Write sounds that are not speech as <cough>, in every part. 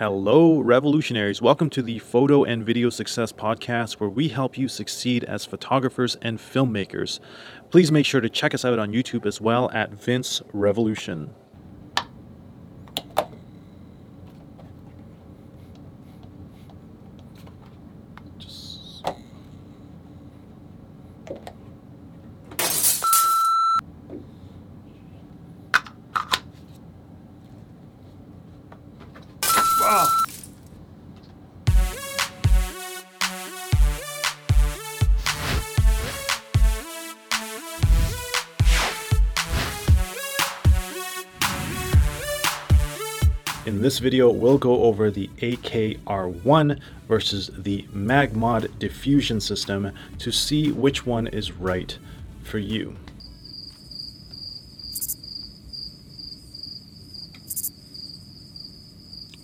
Hello, revolutionaries. Welcome to the Photo and Video Success Podcast, where we help you succeed as photographers and filmmakers. Please make sure to check us out on YouTube as well at Vince Revolution. In this video, we'll go over the AKR1 versus the Magmod diffusion system to see which one is right for you.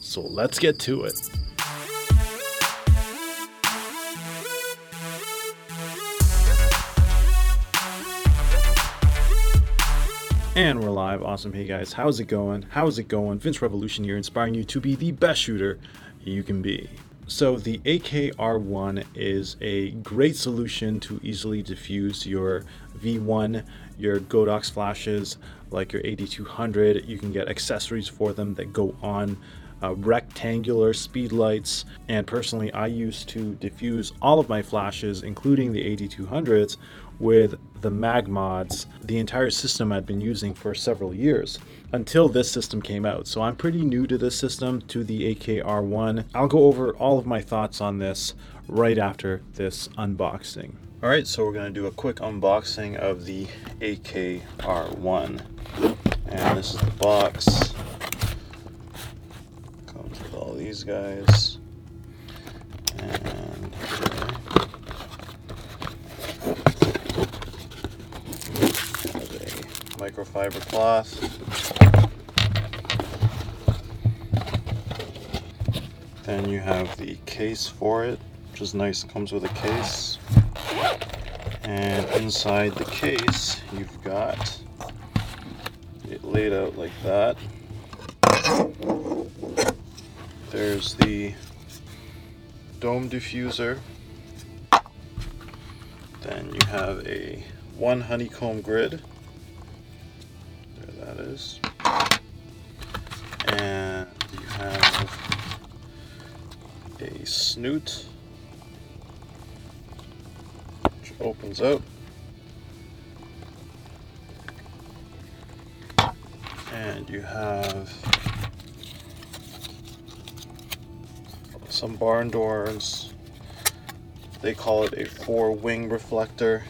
So let's get to it. And we're live. Awesome. Hey guys, how's it going? How's it going? Vince Revolution here, inspiring you to be the best shooter you can be. So, the AKR1 is a great solution to easily diffuse your V1, your Godox flashes, like your AD200. You can get accessories for them that go on uh, rectangular speed lights. And personally, I used to diffuse all of my flashes, including the AD200s, with the mag mods, the entire system I'd been using for several years until this system came out. So I'm pretty new to this system, to the AKR1. I'll go over all of my thoughts on this right after this unboxing. All right, so we're gonna do a quick unboxing of the AKR1. And this is the box. These guys. And a microfiber cloth. Then you have the case for it, which is nice. Comes with a case. And inside the case, you've got it laid out like that. There's the dome diffuser. Then you have a one honeycomb grid. There that is. And you have a snoot which opens out. And you have some barn doors. They call it a four wing reflector.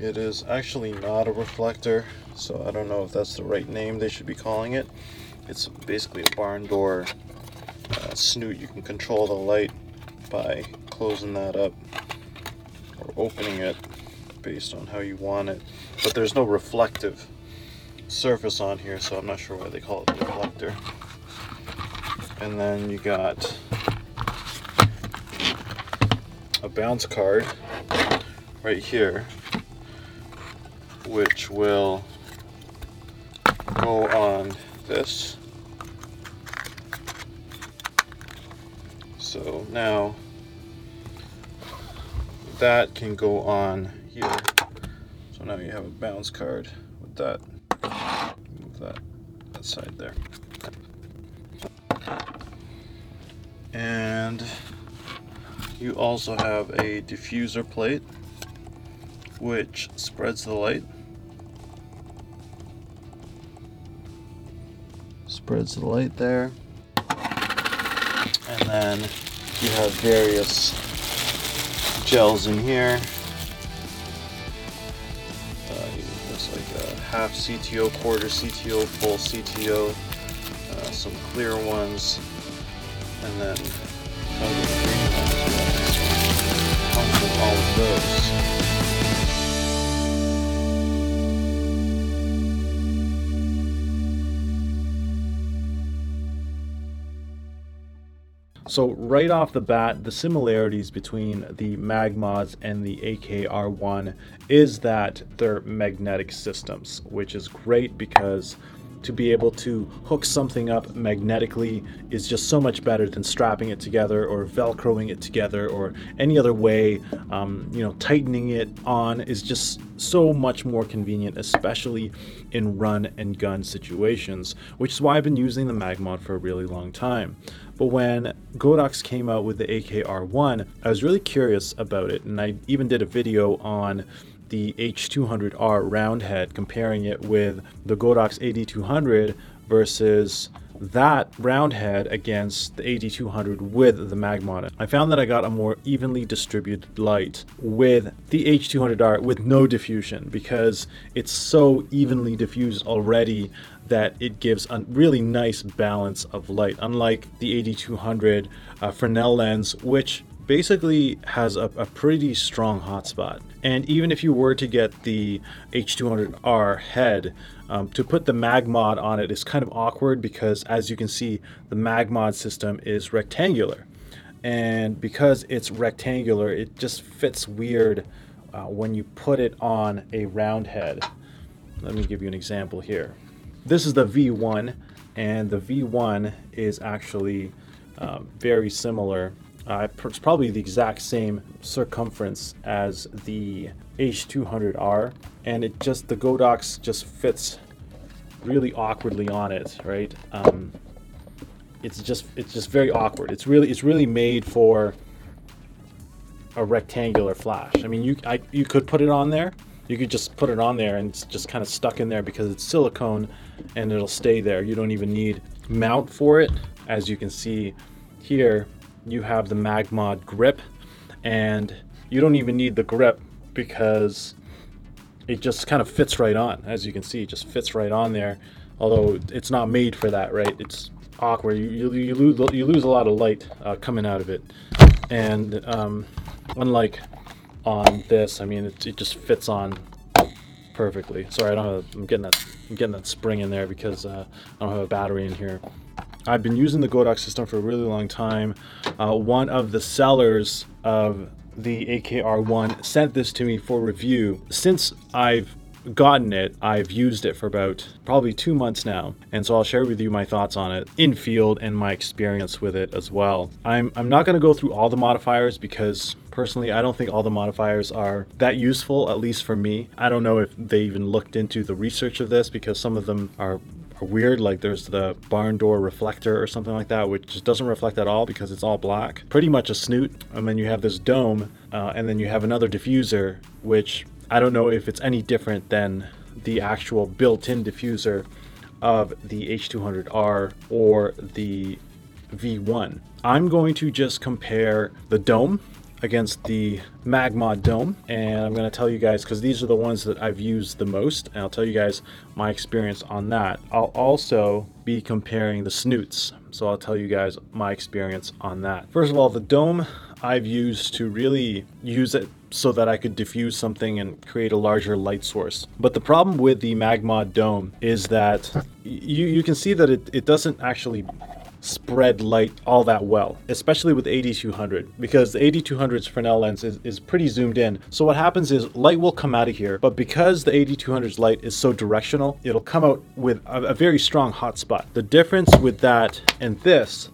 It is actually not a reflector, so I don't know if that's the right name they should be calling it. It's basically a barn door uh, snoot. You can control the light by closing that up or opening it based on how you want it. But there's no reflective surface on here, so I'm not sure why they call it a reflector. And then you got a bounce card right here, which will go on this. So now that can go on here. So now you have a bounce card with that. Move that that side there. And you also have a diffuser plate which spreads the light. Spreads the light there. And then you have various gels in here. Uh, like a half CTO, quarter CTO, full CTO, uh, some clear ones, and then all of those. So right off the bat, the similarities between the Magmods and the AKR1 is that they're magnetic systems, which is great because to be able to hook something up magnetically is just so much better than strapping it together or velcroing it together or any other way. Um, you know, tightening it on is just so much more convenient, especially in run and gun situations, which is why I've been using the Magmod for a really long time. But when Godox came out with the AKR1, I was really curious about it, and I even did a video on the H200R roundhead, comparing it with the Godox AD200 versus that roundhead against the AD200 with the Magmod. I found that I got a more evenly distributed light with the H200R with no diffusion because it's so evenly diffused already that it gives a really nice balance of light, unlike the AD200 uh, Fresnel lens, which basically has a, a, pretty strong hotspot. And even if you were to get the H200R head, um, to put the Magmod on it is kind of awkward because, as you can see, the Magmod system is rectangular. And because it's rectangular, it just fits weird uh, when you put it on a round head. Let me give you an example here. This is the V1, and the V1 is actually um, very similar uh, it's probably the exact same circumference as the H200R, and it just the Godox just fits really awkwardly on it, right? Um, it's just it's just very awkward. It's really it's really made for a rectangular flash. I mean, you I, you could put it on there. You could just put it on there and it's just kind of stuck in there because it's silicone and it'll stay there. You don't even need mount for it. As you can see here, you have the Magmod grip, and you don't even need the grip because it just kind of fits right on. As you can see, it just fits right on there. Although it's not made for that, right? It's awkward. You, you, you lose you lose a lot of light uh, coming out of it, and um, unlike on this, I mean, it, it just fits on perfectly. Sorry, I don't have. I'm getting that. I'm getting that spring in there because uh, I don't have a battery in here. I've been using the Godox system for a really long time. Uh, one of the sellers of the AKR1 sent this to me for review. Since I've gotten it, I've used it for about probably two months now, and so I'll share with you my thoughts on it in field and my experience with it as well. I'm, I'm not going to go through all the modifiers because personally I don't think all the modifiers are that useful, at least for me. I don't know if they even looked into the research of this because some of them are are weird. Like there's the barn door reflector or something like that, which just doesn't reflect at all because it's all black. Pretty much a snoot. And then you have this dome, uh, and then you have another diffuser, which I don't know if it's any different than the actual built-in diffuser of the H200R or the V1. I'm going to just compare the dome against the Magmod Dome, and I'm going to tell you guys because these are the ones that I've used the most, and I'll tell you guys my experience on that. I'll also be comparing the snoots, so I'll tell you guys my experience on that. First of all, the Dome I've used to really use it so that I could diffuse something and create a larger light source. But the problem with the Magmod Dome is that you, you can see that it, it doesn't actually spread light all that well, especially with AD200, because the AD200's Fresnel lens is, is pretty zoomed in. So what happens is light will come out of here, but because the AD200's light is so directional, it'll come out with a, a very strong hotspot. The difference with that and this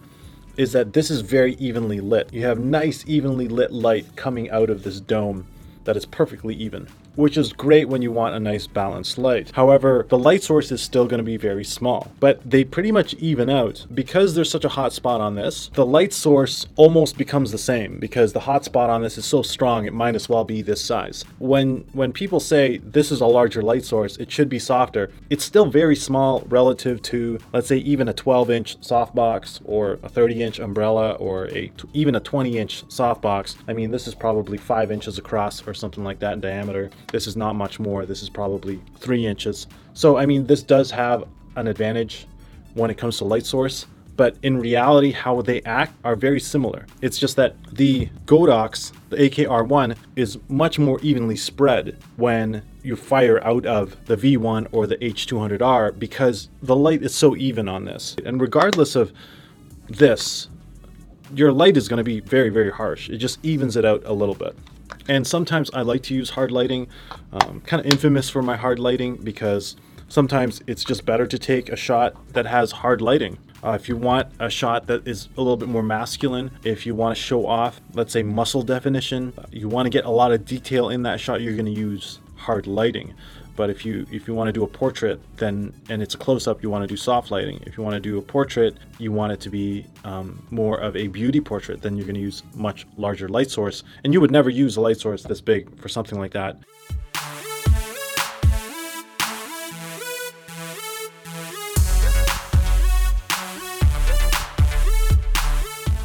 is that this is very evenly lit. You have nice evenly lit light coming out of this dome that is perfectly even which is great when you want a nice balanced light. However, the light source is still going to be very small, but they pretty much even out. Because there's such a hot spot on this, the light source almost becomes the same because the hot spot on this is so strong it might as well be this size. When when people say this is a larger light source, it should be softer, it's still very small relative to let's say even a 12 inch softbox or a 30 inch umbrella or a even a 20 inch softbox. I mean this is probably 5 inches across or something like that in diameter. This is not much more. This is probably three inches. So, I mean, this does have an advantage when it comes to light source, but in reality, how they act are very similar. It's just that the Godox, the AKR1, is much more evenly spread when you fire out of the V1 or the H200R because the light is so even on this. And regardless of this, your light is going to be very, very harsh. It just evens it out a little bit. And sometimes I like to use hard lighting, um, kind of infamous for my hard lighting because sometimes it's just better to take a shot that has hard lighting. Uh, if you want a shot that is a little bit more masculine, if you want to show off, let's say, muscle definition, you want to get a lot of detail in that shot, you're going to use hard lighting. But if you if you want to do a portrait, then and it's a close up, you want to do soft lighting. If you want to do a portrait, you want it to be um, more of a beauty portrait. Then you're going to use much larger light source, and you would never use a light source this big for something like that.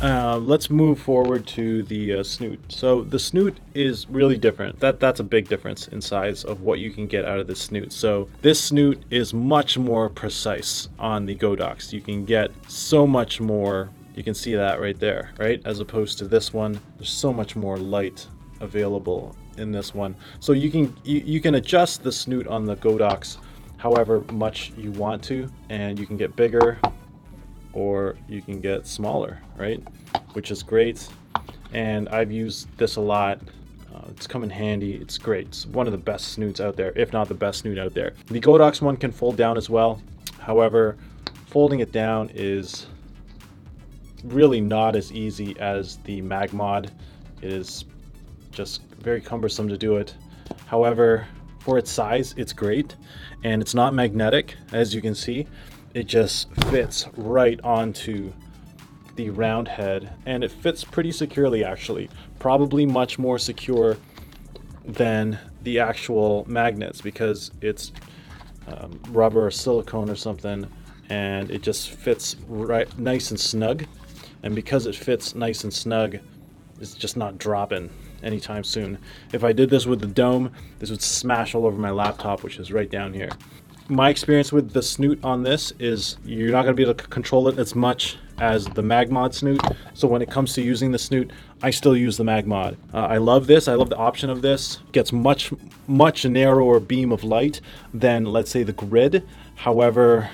Uh, let's move forward to the uh, snoot. So the snoot is really different. That that's a big difference in size of what you can get out of the snoot. So this snoot is much more precise on the Godox. You can get so much more. You can see that right there, right? As opposed to this one, there's so much more light available in this one. So you can you, you can adjust the snoot on the Godox however much you want to, and you can get bigger or you can get smaller, right? Which is great. And I've used this a lot. Uh, it's come in handy. It's great. It's one of the best snoots out there, if not the best snoot out there. The Godox one can fold down as well. However, folding it down is really not as easy as the Magmod. It is just very cumbersome to do it. However, for its size, it's great. And it's not magnetic, as you can see it just fits right onto the round head and it fits pretty securely actually. Probably much more secure than the actual magnets because it's um, rubber or silicone or something and it just fits right nice and snug. And because it fits nice and snug it's just not dropping anytime soon. If i did this with the dome this would smash all over my laptop which is right down here my experience with the snoot on this is you're not going to be able to control it as much as the Magmod snoot. So when it comes to using the snoot, I still use the Magmod. Uh, I love this. I love the option of this. Gets much, much narrower beam of light than, let's say, the grid. However,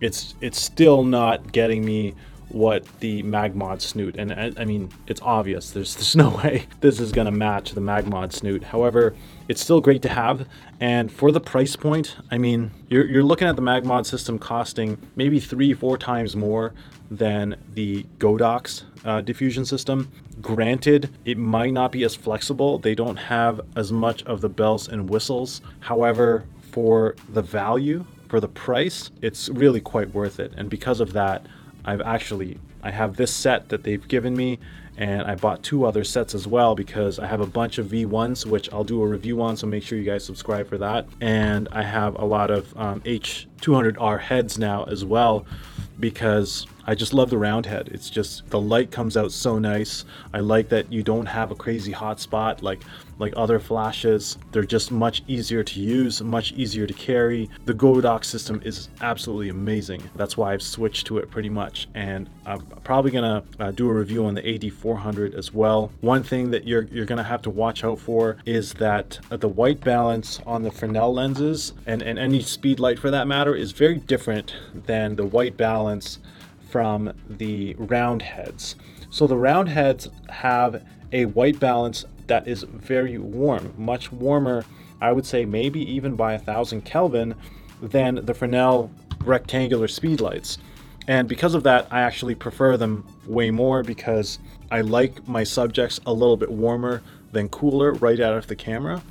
it's it's still not getting me what the Magmod snoot, and I, I, mean, it's obvious. There's <laughs> there's no way this is gonna match the Magmod snoot. However, it's still great to have, and for the price point, I mean, you're you're looking at the Magmod system costing maybe three, four times more than the Godox uh, diffusion system. Granted, it might not be as flexible. They don't have as much of the bells and whistles. However, for the value, for the price, it's really quite worth it. And because of that, I've actually I have this set that they've given me and I bought two other sets as well because I have a bunch of V1s which I'll do a review on so make sure you guys subscribe for that. And I have a lot of um, H200R heads now as well because I just love the round head. It's just the light comes out so nice. I like that you don't have a crazy hot spot like like other flashes. They're just much easier to use, much easier to carry. The Godox system is absolutely amazing. That's why I've switched to it pretty much. And I'm probably gonna uh, do a review on the AD400 as well. One thing that you're you're gonna have to watch out for is that uh, the white balance on the Fresnel lenses and, and any speed light for that matter is very different than the white balance from the round heads. So the round heads have a white balance that is very warm, much warmer, I would say maybe even by a thousand Kelvin than the Fresnel rectangular speedlights. And because of that, I actually prefer them way more because I like my subjects a little bit warmer than cooler right out of the camera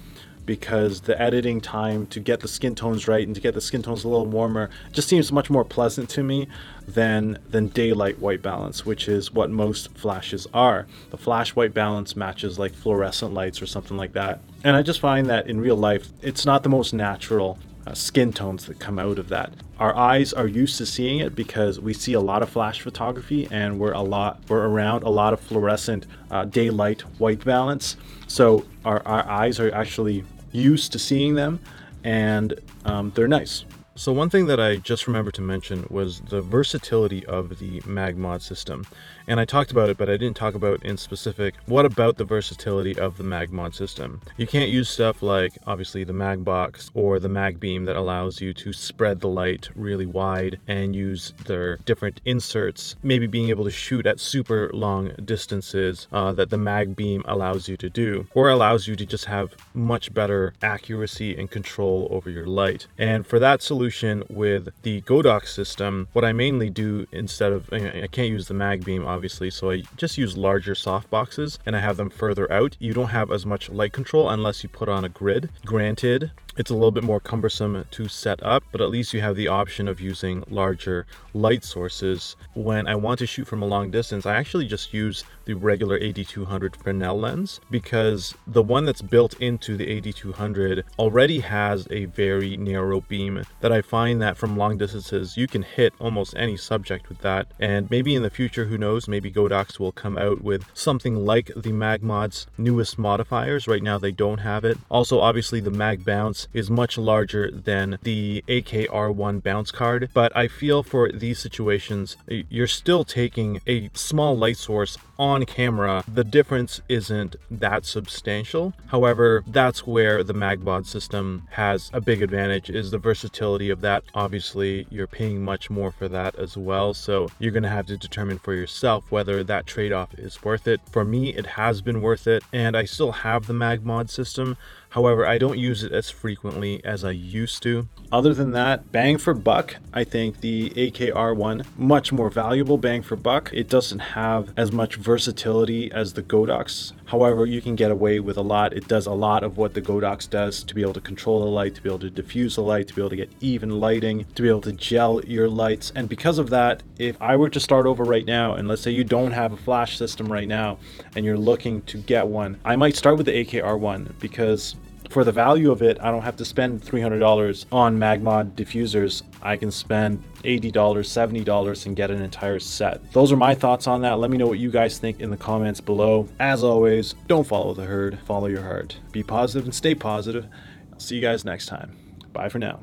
because the editing time to get the skin tones right and to get the skin tones a little warmer just seems much more pleasant to me than than daylight white balance, which is what most flashes are. The flash white balance matches like fluorescent lights or something like that. And I just find that in real life, it's not the most natural uh, skin tones that come out of that. Our eyes are used to seeing it because we see a lot of flash photography and we're a lot we're around a lot of fluorescent uh, daylight white balance. So our, our eyes are actually used to seeing them and um, they're nice. So one thing that I just remembered to mention was the versatility of the MagMod system. And I talked about it, but I didn't talk about in specific what about the versatility of the MagMod system. You can't use stuff like obviously the Magbox or the Magbeam that allows you to spread the light really wide and use their different inserts, maybe being able to shoot at super long distances uh, that the Magbeam allows you to do, or allows you to just have much better accuracy and control over your light. And for that solution, with the Godox system, what I mainly do instead of, I can't use the mag beam obviously, so I just use larger soft boxes and I have them further out. You don't have as much light control unless you put on a grid. Granted, it's a little bit more cumbersome to set up, but at least you have the option of using larger light sources. When I want to shoot from a long distance, I actually just use the regular AD200 Fresnel lens because the one that's built into the AD200 already has a very narrow beam that I find that from long distances you can hit almost any subject with that. And maybe in the future, who knows, maybe Godox will come out with something like the Magmod's newest modifiers. Right now they don't have it. Also, obviously the Mag Bounce is much larger than the AKR1 bounce card, but I feel for these situations, you're still taking a small light source on camera. The difference isn't that substantial. However, that's where the Magmod system has a big advantage is the versatility of that. Obviously, you're paying much more for that as well, so you're going to have to determine for yourself whether that trade-off is worth it. For me, it has been worth it, and I still have the Magmod system, However, I don't use it as frequently as I used to. Other than that, bang for buck, I think the AKR one much more valuable bang for buck. It doesn't have as much versatility as the Godox. However, you can get away with a lot. It does a lot of what the Godox does to be able to control the light, to be able to diffuse the light, to be able to get even lighting, to be able to gel your lights. And because of that, if I were to start over right now, and let's say you don't have a flash system right now and you're looking to get one, I might start with the AKR one because for the value of it, I don't have to spend $300 on Magmod diffusers. I can spend $80, $70 and get an entire set. Those are my thoughts on that. Let me know what you guys think in the comments below. As always, don't follow the herd, follow your heart. Be positive and stay positive. I'll see you guys next time. Bye for now.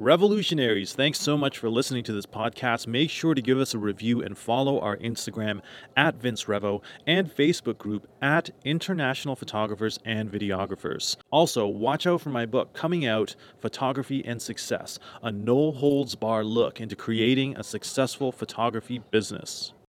Revolutionaries, thanks so much for listening to this podcast. Make sure to give us a review and follow our Instagram at Vince Revo and Facebook group at International Photographers and Videographers. Also, watch out for my book coming out Photography and Success, a no holds bar look into creating a successful photography business.